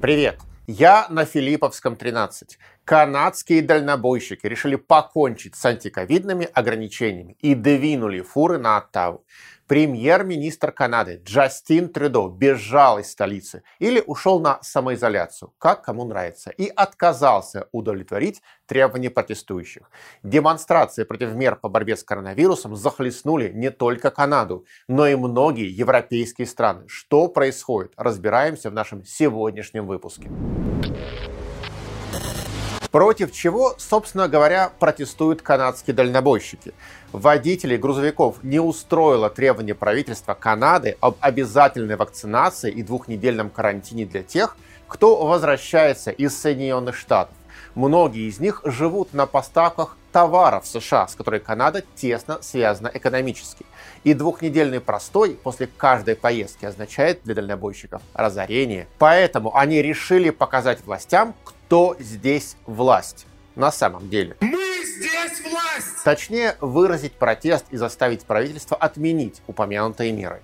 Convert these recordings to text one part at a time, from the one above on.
Привет! Я на Филипповском 13. Канадские дальнобойщики решили покончить с антиковидными ограничениями и двинули фуры на Оттаву премьер-министр Канады Джастин Трюдо бежал из столицы или ушел на самоизоляцию, как кому нравится, и отказался удовлетворить требования протестующих. Демонстрации против мер по борьбе с коронавирусом захлестнули не только Канаду, но и многие европейские страны. Что происходит, разбираемся в нашем сегодняшнем выпуске. Против чего, собственно говоря, протестуют канадские дальнобойщики. Водителей грузовиков не устроило требование правительства Канады об обязательной вакцинации и двухнедельном карантине для тех, кто возвращается из Соединенных Штатов. Многие из них живут на поставках товаров США, с которой Канада тесно связана экономически. И двухнедельный простой после каждой поездки означает для дальнобойщиков разорение. Поэтому они решили показать властям, кто здесь власть на самом деле. Мы здесь власть! Точнее, выразить протест и заставить правительство отменить упомянутые меры.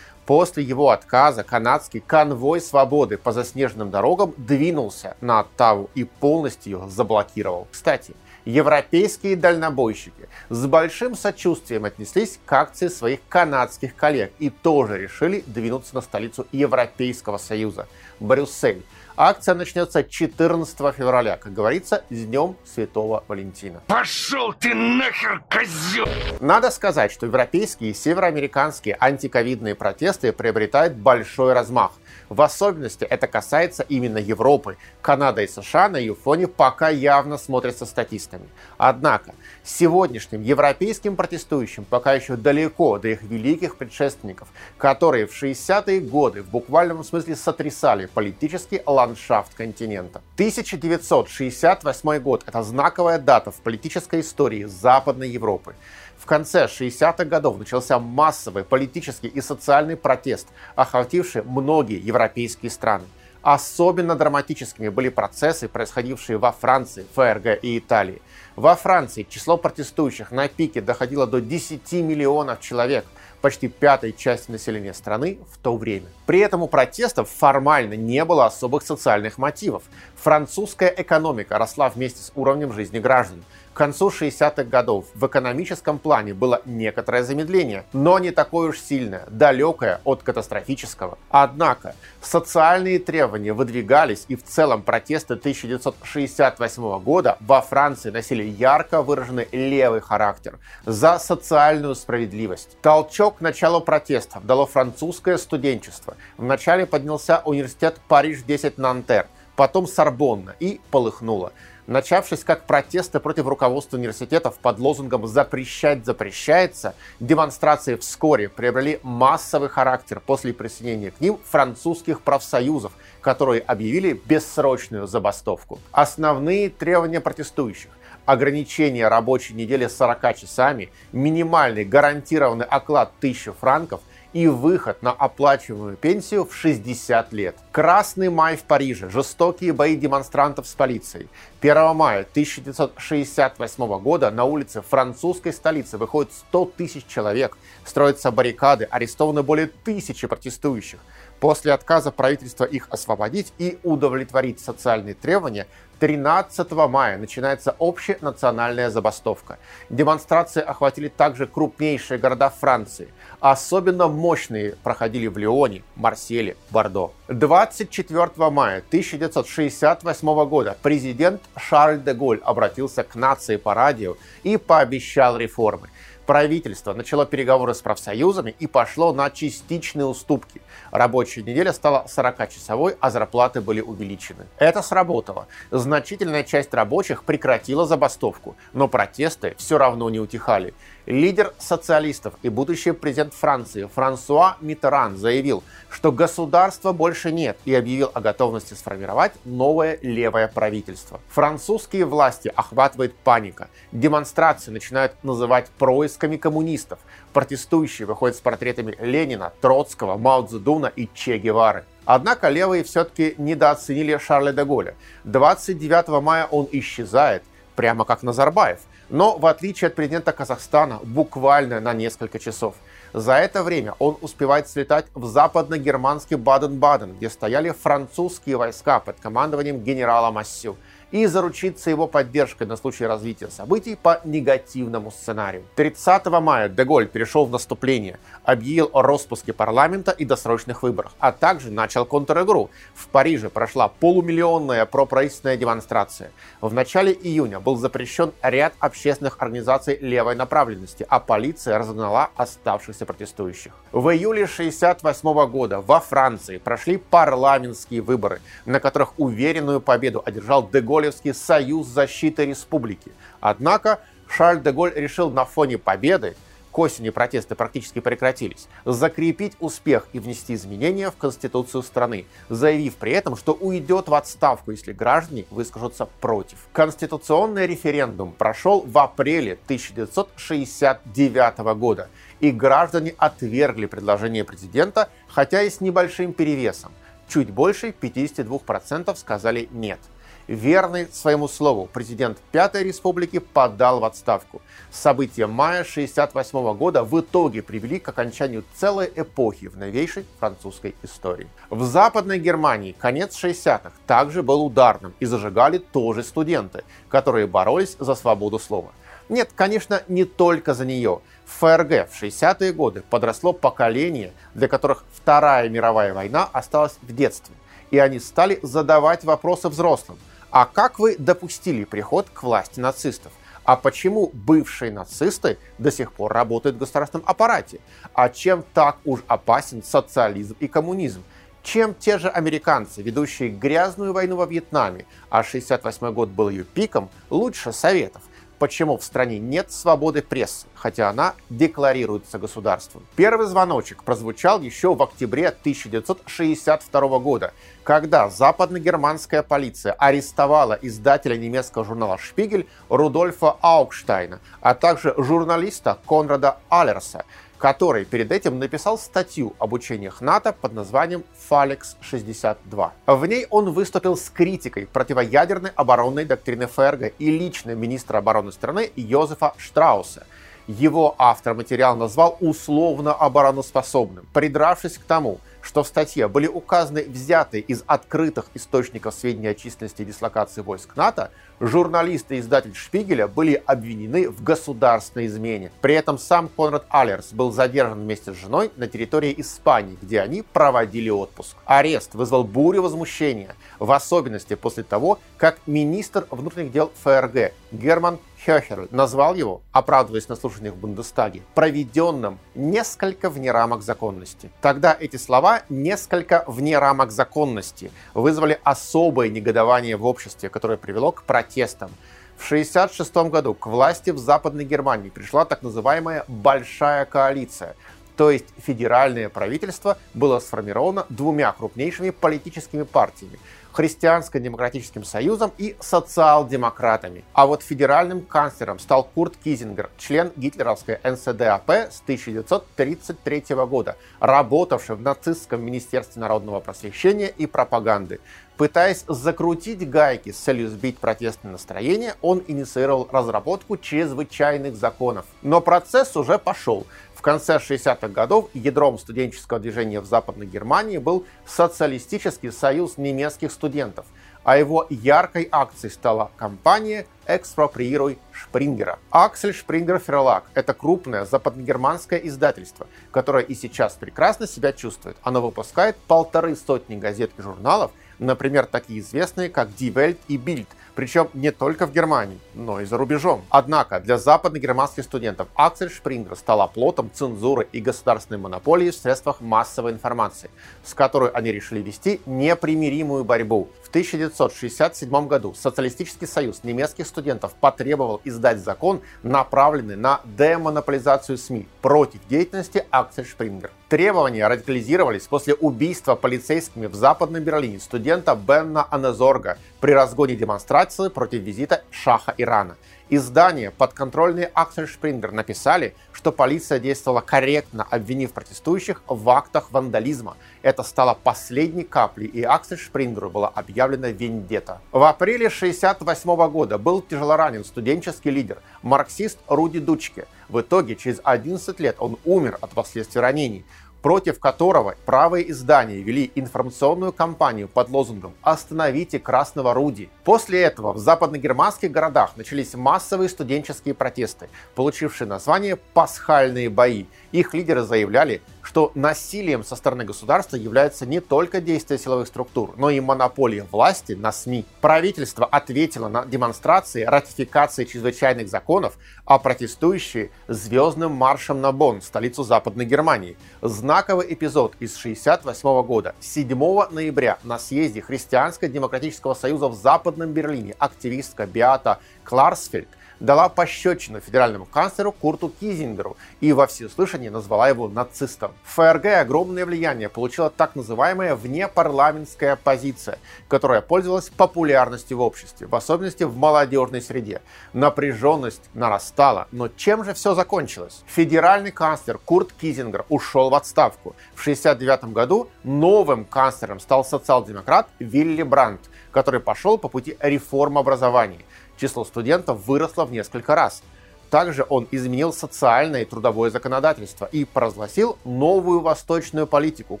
После его отказа канадский конвой свободы по заснеженным дорогам двинулся на Оттаву и полностью заблокировал. Кстати, европейские дальнобойщики с большим сочувствием отнеслись к акции своих канадских коллег и тоже решили двинуться на столицу Европейского Союза – Брюссель Акция начнется 14 февраля, как говорится, с Днем Святого Валентина. Пошел ты нахер, козел! Надо сказать, что европейские и североамериканские антиковидные протесты приобретают большой размах. В особенности это касается именно Европы. Канада и США на ее фоне пока явно смотрятся статистами. Однако, сегодняшним европейским протестующим пока еще далеко до их великих предшественников, которые в 60-е годы в буквальном смысле сотрясали политический ландшафт континента. 1968 год – это знаковая дата в политической истории Западной Европы. В конце 60-х годов начался массовый политический и социальный протест, охвативший многие европейские страны. Особенно драматическими были процессы, происходившие во Франции, ФРГ и Италии. Во Франции число протестующих на пике доходило до 10 миллионов человек – почти пятой части населения страны в то время. При этом у протестов формально не было особых социальных мотивов. Французская экономика росла вместе с уровнем жизни граждан. К концу 60-х годов в экономическом плане было некоторое замедление, но не такое уж сильное, далекое от катастрофического. Однако социальные требования выдвигались и в целом протесты 1968 года во Франции носили ярко выраженный левый характер за социальную справедливость. Толчок к началу протестов дало французское студенчество. Вначале поднялся университет Париж-10 Нантер, потом Сорбонна и полыхнуло начавшись как протесты против руководства университетов под лозунгом «запрещать запрещается», демонстрации вскоре приобрели массовый характер после присоединения к ним французских профсоюзов, которые объявили бессрочную забастовку. Основные требования протестующих ограничение рабочей недели 40 часами, минимальный гарантированный оклад 1000 франков и выход на оплачиваемую пенсию в 60 лет. Красный май в Париже, жестокие бои демонстрантов с полицией. 1 мая 1968 года на улице французской столицы выходит 100 тысяч человек, строятся баррикады, арестованы более тысячи протестующих. После отказа правительства их освободить и удовлетворить социальные требования, 13 мая начинается общенациональная забастовка. Демонстрации охватили также крупнейшие города Франции. Особенно мощные проходили в Лионе, Марселе, Бордо. 24 мая 1968 года президент Шарль де Голь обратился к нации по радио и пообещал реформы правительство начало переговоры с профсоюзами и пошло на частичные уступки. Рабочая неделя стала 40-часовой, а зарплаты были увеличены. Это сработало. Значительная часть рабочих прекратила забастовку, но протесты все равно не утихали. Лидер социалистов и будущий президент Франции Франсуа Миттеран заявил, что государства больше нет и объявил о готовности сформировать новое левое правительство. Французские власти охватывает паника. Демонстрации начинают называть происками коммунистов. Протестующие выходят с портретами Ленина, Троцкого, Мао Цзэдуна и Че Гевары. Однако левые все-таки недооценили Шарля де Голля. 29 мая он исчезает, прямо как Назарбаев – но в отличие от президента Казахстана, буквально на несколько часов. За это время он успевает слетать в западно-германский Баден-Баден, где стояли французские войска под командованием генерала Массю и заручиться его поддержкой на случай развития событий по негативному сценарию. 30 мая Деголь перешел в наступление, объявил о распуске парламента и досрочных выборах, а также начал контр-игру. В Париже прошла полумиллионная проправительственная демонстрация. В начале июня был запрещен ряд общественных организаций левой направленности, а полиция разогнала оставшихся протестующих. В июле 1968 года во Франции прошли парламентские выборы, на которых уверенную победу одержал Деголь Деголевский союз защиты республики. Однако Шарль де Голь решил на фоне победы, к осени протесты практически прекратились, закрепить успех и внести изменения в Конституцию страны, заявив при этом, что уйдет в отставку, если граждане выскажутся против. Конституционный референдум прошел в апреле 1969 года, и граждане отвергли предложение президента, хотя и с небольшим перевесом. Чуть больше 52% сказали «нет». Верный своему слову, президент Пятой Республики подал в отставку. События мая 1968 года в итоге привели к окончанию целой эпохи в новейшей французской истории. В Западной Германии конец 60-х также был ударным и зажигали тоже студенты, которые боролись за свободу слова. Нет, конечно, не только за нее. В ФРГ в 60-е годы подросло поколение, для которых Вторая мировая война осталась в детстве. И они стали задавать вопросы взрослым – а как вы допустили приход к власти нацистов? А почему бывшие нацисты до сих пор работают в государственном аппарате? А чем так уж опасен социализм и коммунизм? Чем те же американцы, ведущие грязную войну во Вьетнаме, а 68 год был ее пиком, лучше советов? Почему в стране нет свободы прессы, хотя она декларируется государством. Первый звоночек прозвучал еще в октябре 1962 года, когда западно-германская полиция арестовала издателя немецкого журнала «Шпигель» Рудольфа Аукштайна, а также журналиста Конрада Алерса, который перед этим написал статью об учениях НАТО под названием «Фалекс-62». В ней он выступил с критикой противоядерной оборонной доктрины ФРГ и лично министра обороны страны Йозефа Штрауса – его автор материал назвал условно обороноспособным, придравшись к тому, что в статье были указаны взятые из открытых источников сведения о численности и дислокации войск НАТО, журналисты и издатель Шпигеля были обвинены в государственной измене. При этом сам Конрад Аллерс был задержан вместе с женой на территории Испании, где они проводили отпуск. Арест вызвал бурю возмущения, в особенности после того, как министр внутренних дел ФРГ Герман Хёхер назвал его, оправдываясь на слушаниях в Бундестаге, проведенным несколько вне рамок законности. Тогда эти слова «несколько вне рамок законности» вызвали особое негодование в обществе, которое привело к протестам. В 1966 году к власти в Западной Германии пришла так называемая «большая коалиция», то есть федеральное правительство было сформировано двумя крупнейшими политическими партиями Христианско-демократическим союзом и социал-демократами. А вот федеральным канцлером стал Курт Кизингер, член гитлеровской НСДАП с 1933 года, работавший в нацистском Министерстве народного просвещения и пропаганды. Пытаясь закрутить гайки с целью сбить протестное настроение, он инициировал разработку чрезвычайных законов. Но процесс уже пошел. В конце 60-х годов ядром студенческого движения в Западной Германии был Социалистический союз немецких студентов, а его яркой акцией стала кампания «Экспроприируй Шпрингера». Аксель Шпрингер Ферлаг – это крупное западногерманское издательство, которое и сейчас прекрасно себя чувствует. Оно выпускает полторы сотни газет и журналов, например, такие известные, как Die Welt и Bild, причем не только в Германии, но и за рубежом. Однако для западно-германских студентов Аксель Шпрингер стал оплотом цензуры и государственной монополии в средствах массовой информации, с которой они решили вести непримиримую борьбу. В 1967 году Социалистический союз немецких студентов потребовал издать закон, направленный на демонополизацию СМИ против деятельности Аксель Шпрингер. Требования радикализировались после убийства полицейскими в Западном Берлине студента Бенна Анезорга при разгоне демонстрации против визита шаха Ирана. Издание подконтрольные Аксель Шпрингер написали, что полиция действовала корректно, обвинив протестующих в актах вандализма. Это стало последней каплей, и Аксель Шпрингеру была объявлена вендета. В апреле 1968 года был тяжелоранен студенческий лидер, марксист Руди Дучке. В итоге через 11 лет он умер от последствий ранений против которого правые издания вели информационную кампанию под лозунгом «Остановите Красного Руди». После этого в западногерманских городах начались массовые студенческие протесты, получившие название «Пасхальные бои». Их лидеры заявляли, что насилием со стороны государства является не только действие силовых структур, но и монополия власти на СМИ. Правительство ответило на демонстрации ратификации чрезвычайных законов, а протестующие – звездным маршем на Бонн, столицу Западной Германии. Знаковый эпизод из 1968 года. 7 ноября на съезде Христианско-демократического союза в Западном Берлине активистка Биата Кларсфельд дала пощечину федеральному канцлеру Курту Кизингеру и во всеуслышание назвала его нацистом. ФРГ огромное влияние получила так называемая внепарламентская оппозиция, которая пользовалась популярностью в обществе, в особенности в молодежной среде. Напряженность нарастала, но чем же все закончилось? Федеральный канцлер Курт Кизингер ушел в отставку. В 1969 году новым канцлером стал социал-демократ Вилли Брандт, который пошел по пути реформ образования число студентов выросло в несколько раз – также он изменил социальное и трудовое законодательство и провозгласил новую восточную политику,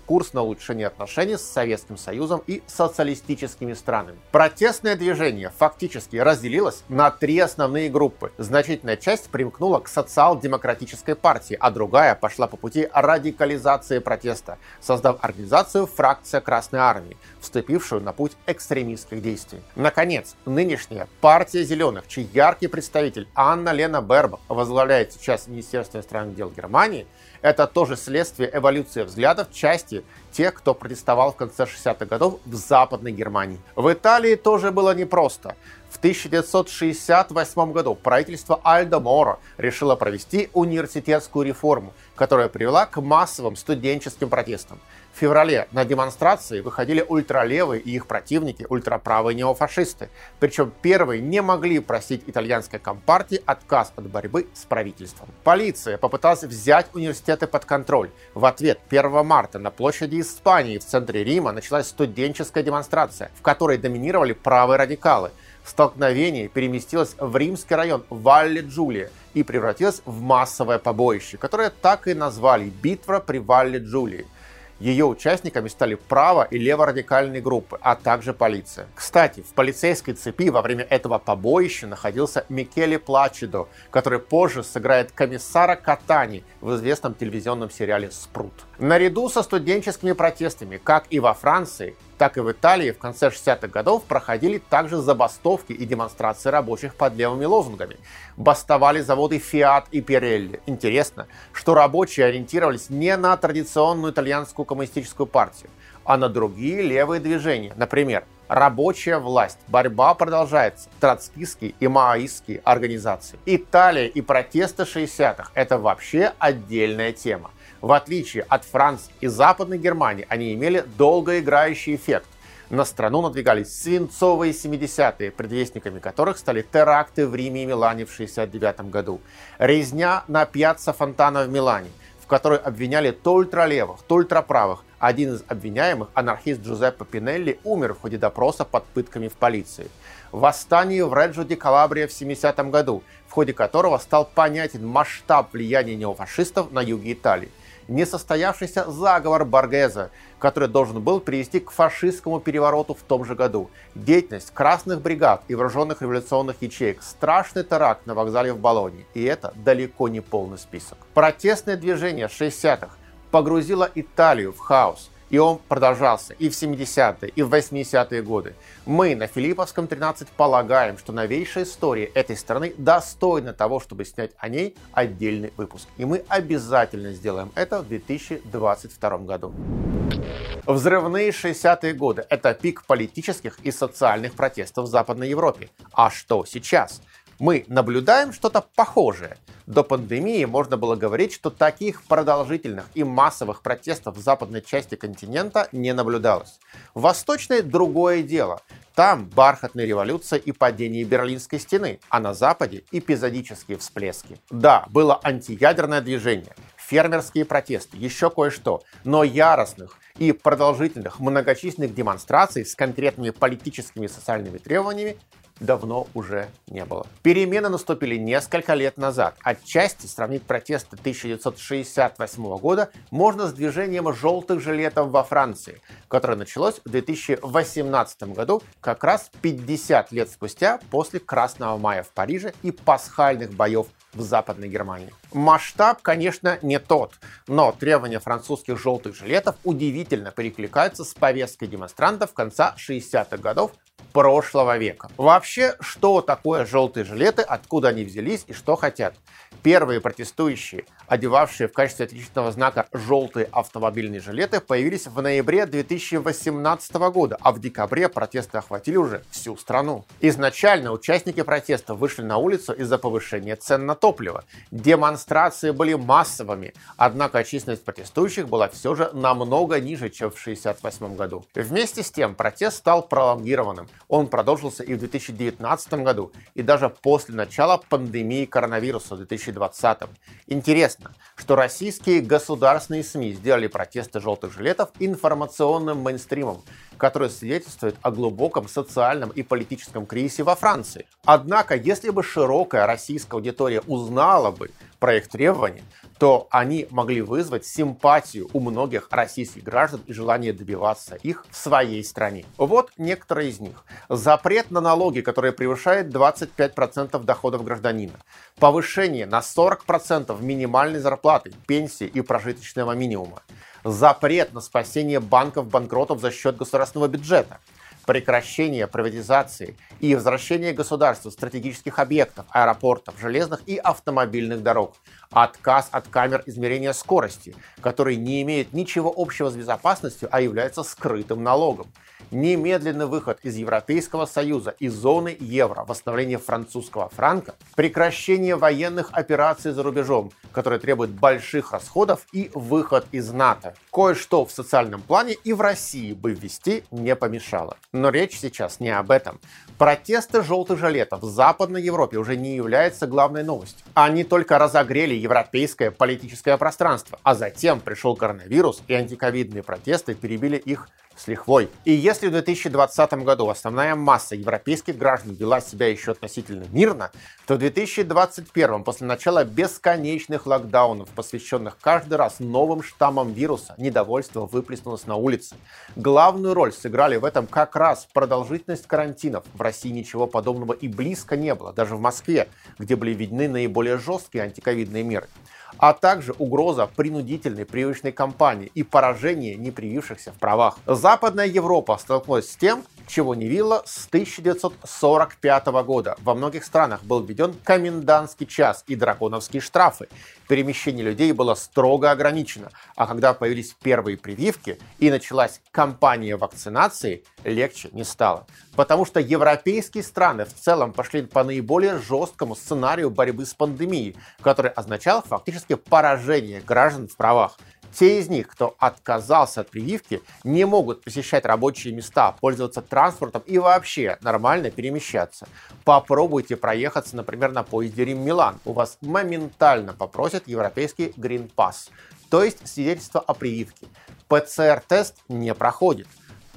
курс на улучшение отношений с Советским Союзом и социалистическими странами. Протестное движение фактически разделилось на три основные группы. Значительная часть примкнула к социал-демократической партии, а другая пошла по пути радикализации протеста, создав организацию «Фракция Красной Армии», вступившую на путь экстремистских действий. Наконец, нынешняя партия зеленых, чей яркий представитель Анна Лена Бер Бербах возглавляет сейчас Министерство иностранных дел Германии, это тоже следствие эволюции взглядов части тех, кто протестовал в конце 60-х годов в Западной Германии. В Италии тоже было непросто. В 1968 году правительство Альдо Моро решило провести университетскую реформу, которая привела к массовым студенческим протестам. В феврале на демонстрации выходили ультралевые и их противники, ультраправые неофашисты. Причем первые не могли просить итальянской компартии отказ от борьбы с правительством. Полиция попыталась взять университеты под контроль. В ответ 1 марта на площади Испании в центре Рима началась студенческая демонстрация, в которой доминировали правые радикалы. Столкновение переместилось в римский район Валле Джулия и превратилось в массовое побоище, которое так и назвали «Битва при Валле Джулии». Ее участниками стали право- и леворадикальные группы, а также полиция. Кстати, в полицейской цепи во время этого побоища находился Микеле Плачидо, который позже сыграет комиссара Катани в известном телевизионном сериале «Спрут». Наряду со студенческими протестами, как и во Франции, так и в Италии в конце 60-х годов проходили также забастовки и демонстрации рабочих под левыми лозунгами. Бастовали заводы Fiat и Pirelli. Интересно, что рабочие ориентировались не на традиционную итальянскую коммунистическую партию, а на другие левые движения. Например, рабочая власть, борьба продолжается, троцкистские и маоистские организации. Италия и протесты 60-х – это вообще отдельная тема. В отличие от Франции и Западной Германии, они имели долгоиграющий эффект. На страну надвигались свинцовые 70-е, предвестниками которых стали теракты в Риме и Милане в 69 году. Резня на пьяцца Фонтана в Милане, в которой обвиняли то ультралевых, то ультраправых. Один из обвиняемых, анархист Джузеппе Пинелли, умер в ходе допроса под пытками в полиции. Восстание в Реджо ди Калабрия в 70 году, в ходе которого стал понятен масштаб влияния неофашистов на юге Италии несостоявшийся заговор Баргеза, который должен был привести к фашистскому перевороту в том же году, деятельность красных бригад и вооруженных революционных ячеек, страшный теракт на вокзале в Болоне, и это далеко не полный список. Протестное движение 60-х погрузило Италию в хаос – и он продолжался и в 70-е, и в 80-е годы. Мы на Филипповском 13 полагаем, что новейшая история этой страны достойна того, чтобы снять о ней отдельный выпуск. И мы обязательно сделаем это в 2022 году. Взрывные 60-е годы – это пик политических и социальных протестов в Западной Европе. А что сейчас? Мы наблюдаем что-то похожее. До пандемии можно было говорить, что таких продолжительных и массовых протестов в западной части континента не наблюдалось. В восточной другое дело. Там бархатная революция и падение Берлинской стены, а на Западе эпизодические всплески. Да, было антиядерное движение, фермерские протесты, еще кое-что, но яростных и продолжительных многочисленных демонстраций с конкретными политическими и социальными требованиями давно уже не было. Перемены наступили несколько лет назад. Отчасти сравнить протесты 1968 года можно с движением желтых жилетов во Франции, которое началось в 2018 году, как раз 50 лет спустя после Красного мая в Париже и пасхальных боев в Западной Германии. Масштаб, конечно, не тот, но требования французских желтых жилетов удивительно перекликаются с повесткой демонстрантов конца 60-х годов прошлого века. Вообще, что такое желтые жилеты, откуда они взялись и что хотят? Первые протестующие, одевавшие в качестве отличительного знака желтые автомобильные жилеты, появились в ноябре 2018 года, а в декабре протесты охватили уже всю страну. Изначально участники протеста вышли на улицу из-за повышения цен на топливо. Демонстрации были массовыми, однако численность протестующих была все же намного ниже, чем в 1968 году. Вместе с тем протест стал пролонгированным. Он продолжился и в 2019 году, и даже после начала пандемии коронавируса в 2020. Интересно, что российские государственные СМИ сделали протесты желтых жилетов информационным мейнстримом, который свидетельствует о глубоком социальном и политическом кризисе во Франции. Однако, если бы широкая российская аудитория узнала бы про их требования, то они могли вызвать симпатию у многих российских граждан и желание добиваться их в своей стране. Вот некоторые из них. Запрет на налоги, которые превышают 25% доходов гражданина. Повышение на 40% минимальной зарплаты, пенсии и прожиточного минимума. Запрет на спасение банков банкротов за счет государственного бюджета прекращение приватизации и возвращение государству стратегических объектов, аэропортов, железных и автомобильных дорог, отказ от камер измерения скорости, которые не имеют ничего общего с безопасностью, а являются скрытым налогом, немедленный выход из Европейского Союза и зоны евро, восстановление французского франка, прекращение военных операций за рубежом, которые требуют больших расходов и выход из НАТО. Кое-что в социальном плане и в России бы ввести не помешало. Но речь сейчас не об этом. Протесты желтых жилетов в Западной Европе уже не являются главной новостью. Они только разогрели европейское политическое пространство, а затем пришел коронавирус и антиковидные протесты перебили их с лихвой. И если в 2020 году основная масса европейских граждан вела себя еще относительно мирно, то в 2021 после начала бесконечных локдаунов, посвященных каждый раз новым штаммам вируса, недовольство выплеснулось на улице. Главную роль сыграли в этом как раз продолжительность карантинов. В России ничего подобного и близко не было, даже в Москве, где были видны наиболее жесткие антиковидные меры а также угроза принудительной прививочной кампании и поражение непривившихся в правах. Западная Европа столкнулась с тем, чего не видела с 1945 года. Во многих странах был введен комендантский час и драконовские штрафы. Перемещение людей было строго ограничено, а когда появились первые прививки и началась кампания вакцинации, легче не стало. Потому что европейские страны в целом пошли по наиболее жесткому сценарию борьбы с пандемией, который означал фактически поражение граждан в правах. Те из них, кто отказался от прививки, не могут посещать рабочие места, пользоваться транспортом и вообще нормально перемещаться. Попробуйте проехаться, например, на поезде Рим-Милан. У вас моментально попросят европейский Green Pass, то есть свидетельство о прививке. ПЦР-тест не проходит.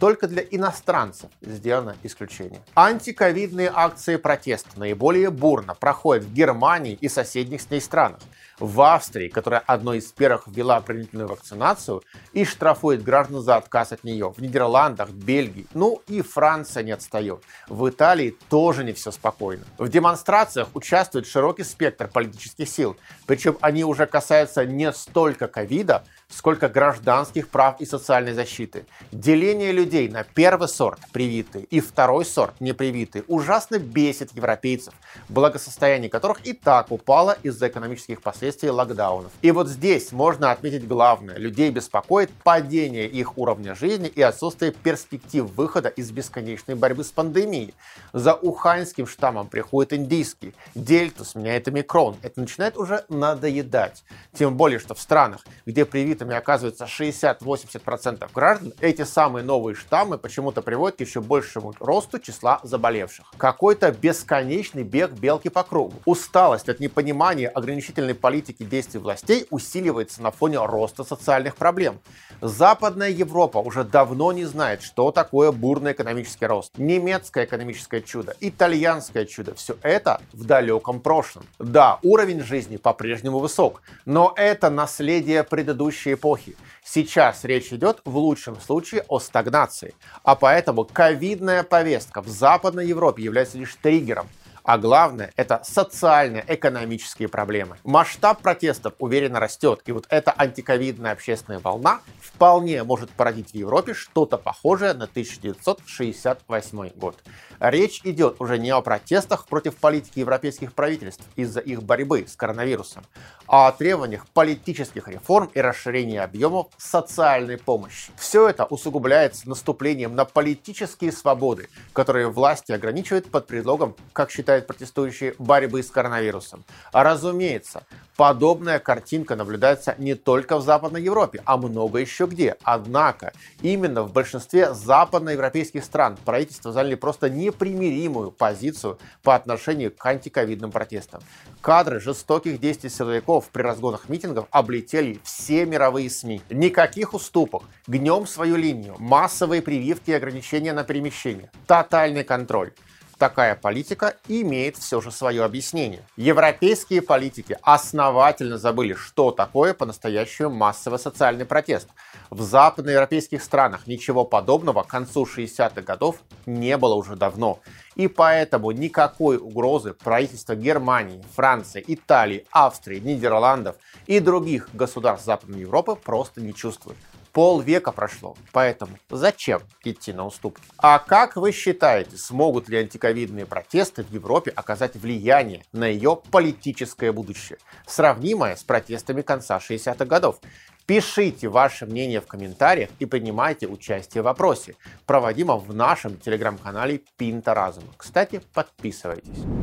Только для иностранцев сделано исключение. Антиковидные акции протеста наиболее бурно проходят в Германии и соседних с ней странах. В Австрии, которая одной из первых ввела принудительную вакцинацию и штрафует граждан за отказ от нее. В Нидерландах, Бельгии, ну и Франция не отстает. В Италии тоже не все спокойно. В демонстрациях участвует широкий спектр политических сил, причем они уже касаются не столько ковида, сколько гражданских прав и социальной защиты. Деление людей на первый сорт привитые и второй сорт непривитые ужасно бесит европейцев, благосостояние которых и так упало из-за экономических последствий локдаунов. И вот здесь можно отметить главное. Людей беспокоит падение их уровня жизни и отсутствие перспектив выхода из бесконечной борьбы с пандемией. За уханьским штаммом приходит индийский, дельту сменяет омикрон. Это начинает уже надоедать. Тем более, что в странах, где привитыми оказывается 60-80% граждан, эти самые новые штаммы почему-то приводят к еще большему росту числа заболевших. Какой-то бесконечный бег белки по кругу. Усталость от непонимания ограничительной политики действий властей усиливается на фоне роста социальных проблем. Западная Европа уже давно не знает, что такое бурный экономический рост. Немецкое экономическое чудо, итальянское чудо – все это в далеком прошлом. Да, уровень жизни по-прежнему высок, но это наследие предыдущей эпохи. Сейчас речь идет в лучшем случае о стагнации. А поэтому ковидная повестка в Западной Европе является лишь триггером – а главное, это социально-экономические проблемы. Масштаб протестов уверенно растет, и вот эта антиковидная общественная волна вполне может породить в Европе что-то похожее на 1968 год. Речь идет уже не о протестах против политики европейских правительств из-за их борьбы с коронавирусом, а о требованиях политических реформ и расширения объемов социальной помощи. Все это усугубляется наступлением на политические свободы, которые власти ограничивают под предлогом, как считают протестующие, борьбы с коронавирусом. А разумеется, подобная картинка наблюдается не только в Западной Европе, а много еще где. Однако, именно в большинстве западноевропейских стран правительства заняли просто непримиримую позицию по отношению к антиковидным протестам. Кадры жестоких действий силовиков при разгонах митингов облетели все мировые СМИ. Никаких уступок. Гнем свою линию. Массовые прививки и ограничения на перемещение. Тотальный контроль. Такая политика имеет все же свое объяснение. Европейские политики основательно забыли, что такое по-настоящему массовый социальный протест. В западноевропейских странах ничего подобного к концу 60-х годов не было уже давно. И поэтому никакой угрозы правительства Германии, Франции, Италии, Австрии, Нидерландов и других государств Западной Европы просто не чувствуют. Полвека прошло, поэтому зачем идти на уступки? А как вы считаете, смогут ли антиковидные протесты в Европе оказать влияние на ее политическое будущее, сравнимое с протестами конца 60-х годов? Пишите ваше мнение в комментариях и принимайте участие в вопросе, проводимом в нашем телеграм-канале Пинта Разума. Кстати, подписывайтесь.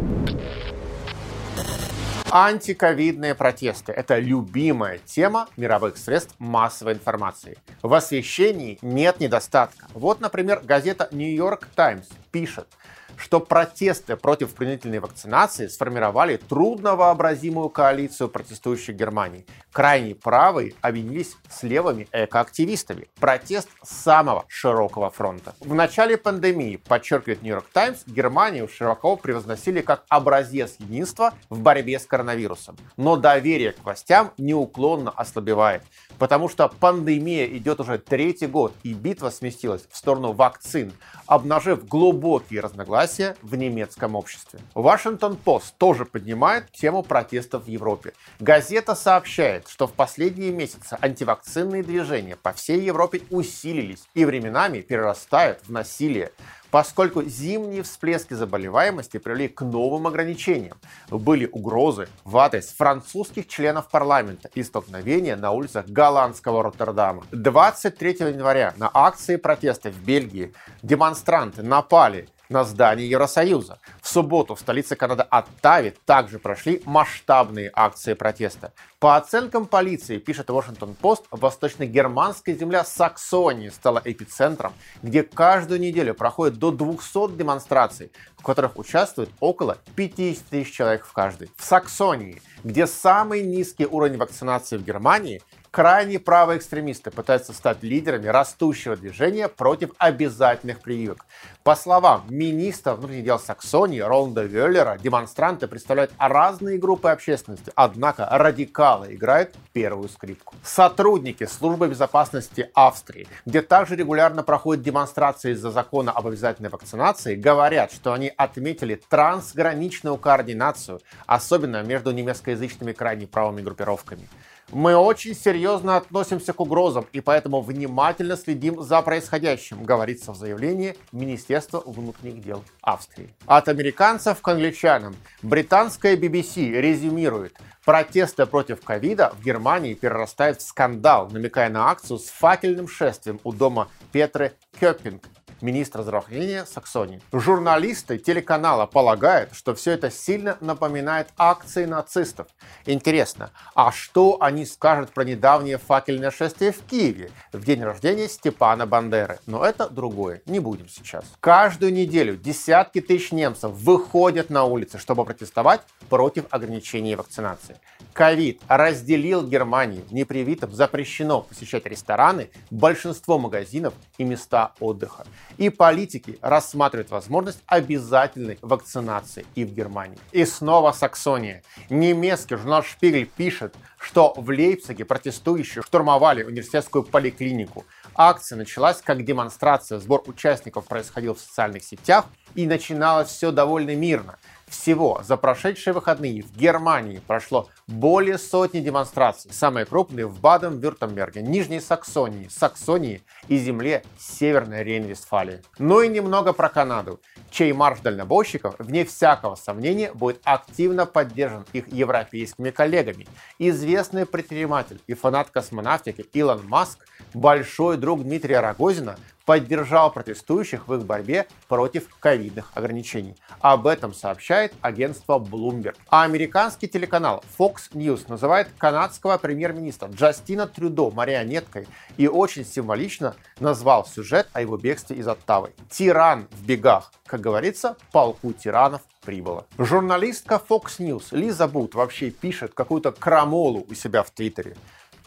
Антиковидные протесты – это любимая тема мировых средств массовой информации. В освещении нет недостатка. Вот, например, газета York Times пишет – что протесты против принудительной вакцинации сформировали трудновообразимую коалицию протестующих Германии. Крайне правые объединились с левыми экоактивистами. Протест самого широкого фронта. В начале пандемии, подчеркивает York Times, Германию широко превозносили как образец единства в борьбе с коронавирусом. Но доверие к властям неуклонно ослабевает, потому что пандемия идет уже третий год, и битва сместилась в сторону вакцин, обнажив глубокие разногласия согласия в немецком обществе. Вашингтон-Пост тоже поднимает тему протестов в Европе. Газета сообщает, что в последние месяцы антивакцинные движения по всей Европе усилились и временами перерастают в насилие поскольку зимние всплески заболеваемости привели к новым ограничениям. Были угрозы в адрес французских членов парламента и столкновения на улицах голландского Роттердама. 23 января на акции протеста в Бельгии демонстранты напали на здание Евросоюза. В субботу в столице Канады Оттаве также прошли масштабные акции протеста. По оценкам полиции, пишет Washington-Post, восточно-германская земля Саксонии стала эпицентром, где каждую неделю проходит до 200 демонстраций, в которых участвует около 50 тысяч человек в каждой. В Саксонии, где самый низкий уровень вакцинации в Германии, крайне правые экстремисты пытаются стать лидерами растущего движения против обязательных прививок. По словам министра внутренних дел Саксонии Роланда Веллера, демонстранты представляют разные группы общественности, однако радикалы играют первую скрипку. Сотрудники службы безопасности Австрии, где также регулярно проходят демонстрации из-за закона об обязательной вакцинации, говорят, что они отметили трансграничную координацию, особенно между немецкоязычными крайне правыми группировками. Мы очень серьезно относимся к угрозам и поэтому внимательно следим за происходящим, говорится в заявлении Министерства внутренних дел Австрии. От американцев к англичанам. Британская BBC резюмирует. Протесты против ковида в Германии перерастают в скандал, намекая на акцию с факельным шествием у дома Петры Кёппинг министра здравоохранения Саксонии. Журналисты телеканала полагают, что все это сильно напоминает акции нацистов. Интересно, а что они скажут про недавнее факельное шествие в Киеве в день рождения Степана Бандеры? Но это другое, не будем сейчас. Каждую неделю десятки тысяч немцев выходят на улицы, чтобы протестовать против ограничений вакцинации. Ковид разделил Германию. Непривитым запрещено посещать рестораны, большинство магазинов и места отдыха. И политики рассматривают возможность обязательной вакцинации и в Германии. И снова Саксония. Немецкий журнал Шпигель пишет, что в Лейпциге протестующие штурмовали университетскую поликлинику. Акция началась как демонстрация, сбор участников происходил в социальных сетях и начиналось все довольно мирно. Всего за прошедшие выходные в Германии прошло более сотни демонстраций, самые крупные в Баден-Вюртемберге, Нижней Саксонии, Саксонии и земле Северной Рейн-Вестфалии. Ну и немного про Канаду, чей марш дальнобойщиков, вне всякого сомнения, будет активно поддержан их европейскими коллегами. Известный предприниматель и фанат космонавтики Илон Маск, большой друг Дмитрия Рогозина, поддержал протестующих в их борьбе против ковидных ограничений. Об этом сообщает агентство Bloomberg. А американский телеканал Fox News называет канадского премьер-министра Джастина Трюдо марионеткой и очень символично назвал сюжет о его бегстве из Оттавы. Тиран в бегах. Как говорится, полку тиранов прибыло. Журналистка Fox News Лиза Бут вообще пишет какую-то крамолу у себя в Твиттере.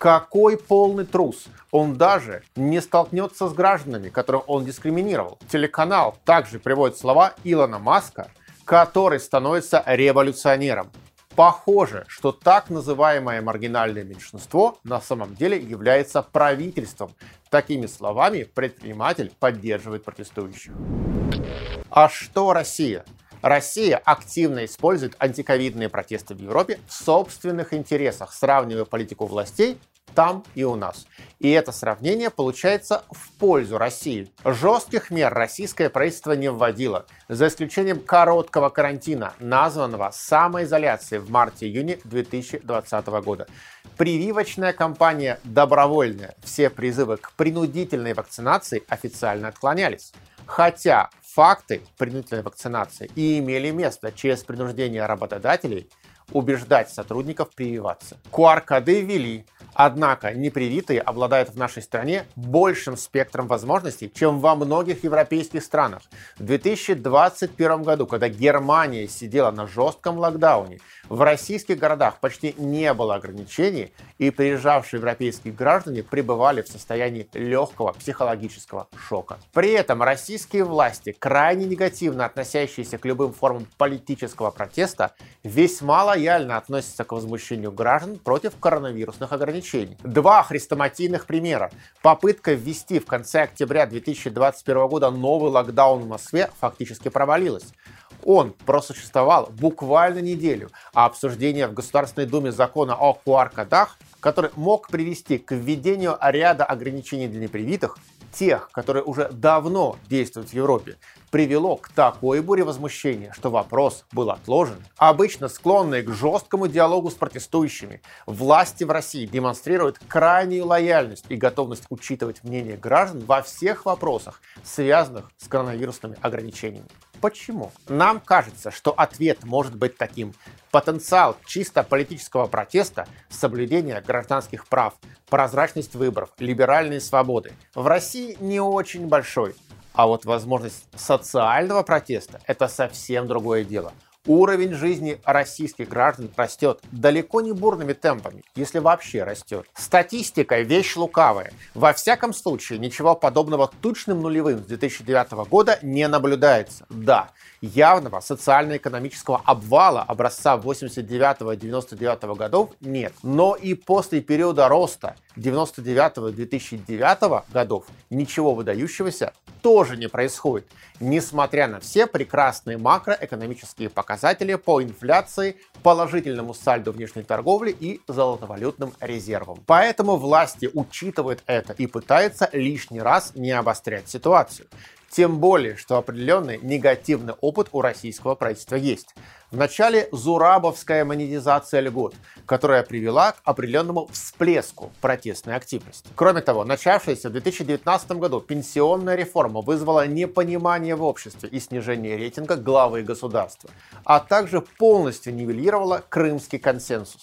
Какой полный трус! Он даже не столкнется с гражданами, которых он дискриминировал. Телеканал также приводит слова Илона Маска, который становится революционером. Похоже, что так называемое маргинальное меньшинство на самом деле является правительством. Такими словами предприниматель поддерживает протестующих. А что Россия? Россия активно использует антиковидные протесты в Европе в собственных интересах, сравнивая политику властей там и у нас. И это сравнение получается в пользу России. Жестких мер российское правительство не вводило, за исключением короткого карантина, названного самоизоляцией в марте-июне 2020 года. Прививочная кампания добровольная. Все призывы к принудительной вакцинации официально отклонялись. Хотя факты принудительной вакцинации и имели место через принуждение работодателей убеждать сотрудников прививаться. QR-коды ввели, Однако непривитые обладают в нашей стране большим спектром возможностей, чем во многих европейских странах. В 2021 году, когда Германия сидела на жестком локдауне, в российских городах почти не было ограничений, и приезжавшие европейские граждане пребывали в состоянии легкого психологического шока. При этом российские власти, крайне негативно относящиеся к любым формам политического протеста, весьма лояльно относятся к возмущению граждан против коронавирусных ограничений. Два хрестоматийных примера. Попытка ввести в конце октября 2021 года новый локдаун в Москве фактически провалилась. Он просуществовал буквально неделю, а обсуждение в Государственной Думе закона о QR-кодах, который мог привести к введению ряда ограничений для непривитых, тех, которые уже давно действуют в Европе, привело к такой буре возмущения, что вопрос был отложен. Обычно склонные к жесткому диалогу с протестующими, власти в России демонстрируют крайнюю лояльность и готовность учитывать мнение граждан во всех вопросах, связанных с коронавирусными ограничениями. Почему? Нам кажется, что ответ может быть таким. Потенциал чисто политического протеста, соблюдение гражданских прав, прозрачность выборов, либеральные свободы в России не очень большой. А вот возможность социального протеста – это совсем другое дело. Уровень жизни российских граждан растет далеко не бурными темпами, если вообще растет. Статистика – вещь лукавая. Во всяком случае, ничего подобного точным нулевым с 2009 года не наблюдается. Да, явного социально-экономического обвала образца 89-99 годов нет. Но и после периода роста 99-2009 годов ничего выдающегося тоже не происходит, несмотря на все прекрасные макроэкономические показатели по инфляции, положительному сальду внешней торговли и золотовалютным резервам. Поэтому власти учитывают это и пытаются лишний раз не обострять ситуацию. Тем более, что определенный негативный опыт у российского правительства есть. В начале зурабовская монетизация льгот, которая привела к определенному всплеску протестной активности. Кроме того, начавшаяся в 2019 году пенсионная реформа вызвала непонимание в обществе и снижение рейтинга главы государства, а также полностью нивелировала крымский консенсус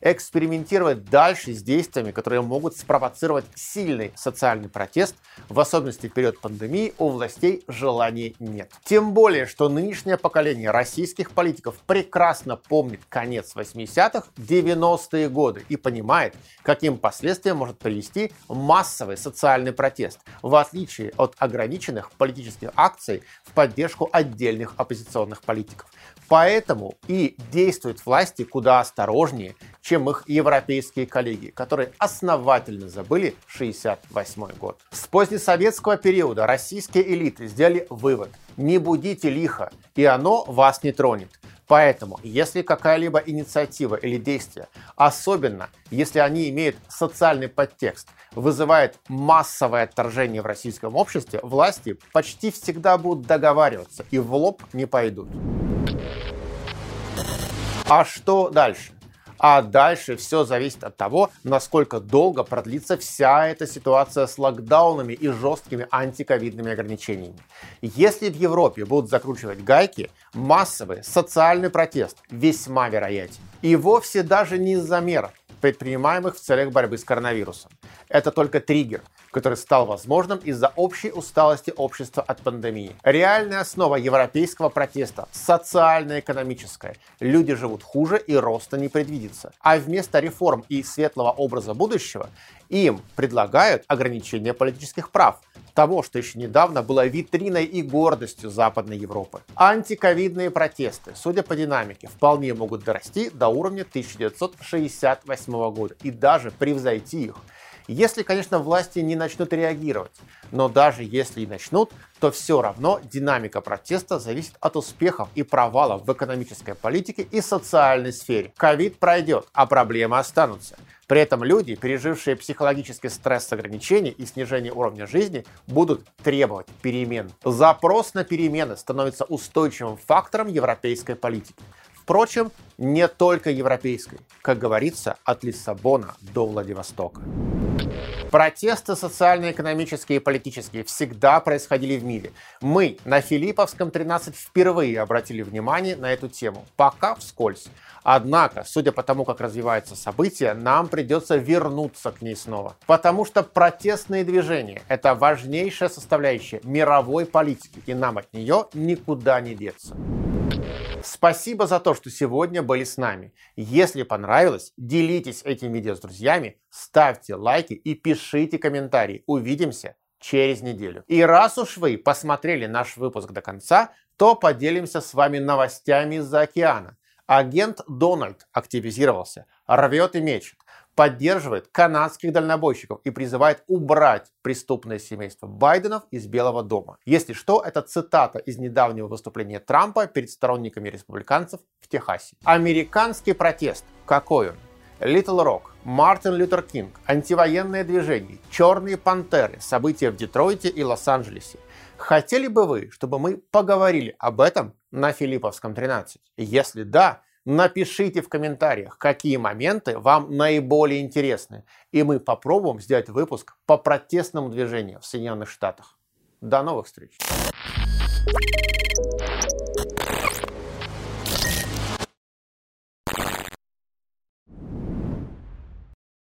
экспериментировать дальше с действиями, которые могут спровоцировать сильный социальный протест, в особенности в период пандемии у властей желания нет. Тем более, что нынешнее поколение российских политиков прекрасно помнит конец 80-х, 90-е годы и понимает, каким последствиям может привести массовый социальный протест, в отличие от ограниченных политических акций в поддержку отдельных оппозиционных политиков. Поэтому и действуют власти куда осторожнее, чем их европейские коллеги, которые основательно забыли 68 год. С позднесоветского периода российские элиты сделали вывод – не будите лихо, и оно вас не тронет. Поэтому, если какая-либо инициатива или действие, особенно если они имеют социальный подтекст, вызывает массовое отторжение в российском обществе, власти почти всегда будут договариваться и в лоб не пойдут. А что дальше? А дальше все зависит от того, насколько долго продлится вся эта ситуация с локдаунами и жесткими антиковидными ограничениями. Если в Европе будут закручивать гайки, массовый социальный протест весьма вероятен. И вовсе даже не из-за мер, предпринимаемых в целях борьбы с коронавирусом. Это только триггер, который стал возможным из-за общей усталости общества от пандемии. Реальная основа европейского протеста – социально-экономическая. Люди живут хуже и роста не предвидится. А вместо реформ и светлого образа будущего им предлагают ограничение политических прав, того, что еще недавно было витриной и гордостью Западной Европы. Антиковидные протесты, судя по динамике, вполне могут дорасти до уровня 1968 года и даже превзойти их – если, конечно, власти не начнут реагировать. Но даже если и начнут, то все равно динамика протеста зависит от успехов и провалов в экономической политике и социальной сфере. Ковид пройдет, а проблемы останутся. При этом люди, пережившие психологический стресс ограничений и снижение уровня жизни, будут требовать перемен. Запрос на перемены становится устойчивым фактором европейской политики. Впрочем, не только европейской. Как говорится, от Лиссабона до Владивостока. Протесты социально-экономические и политические всегда происходили в мире. Мы на Филипповском 13 впервые обратили внимание на эту тему, пока вскользь. Однако, судя по тому, как развиваются события, нам придется вернуться к ней снова. Потому что протестные движения – это важнейшая составляющая мировой политики, и нам от нее никуда не деться. Спасибо за то, что сегодня были с нами. Если понравилось, делитесь этим видео с друзьями, ставьте лайки и пишите комментарии. Увидимся через неделю. И раз уж вы посмотрели наш выпуск до конца, то поделимся с вами новостями из-за океана. Агент Дональд активизировался, рвет и мечет поддерживает канадских дальнобойщиков и призывает убрать преступное семейство Байденов из Белого дома. Если что, это цитата из недавнего выступления Трампа перед сторонниками республиканцев в Техасе. Американский протест. Какой он? Литл Рок, Мартин Лютер Кинг, антивоенное движение, черные пантеры, события в Детройте и Лос-Анджелесе. Хотели бы вы, чтобы мы поговорили об этом на Филипповском 13? Если да, Напишите в комментариях, какие моменты вам наиболее интересны, и мы попробуем сделать выпуск по протестному движению в Соединенных Штатах. До новых встреч!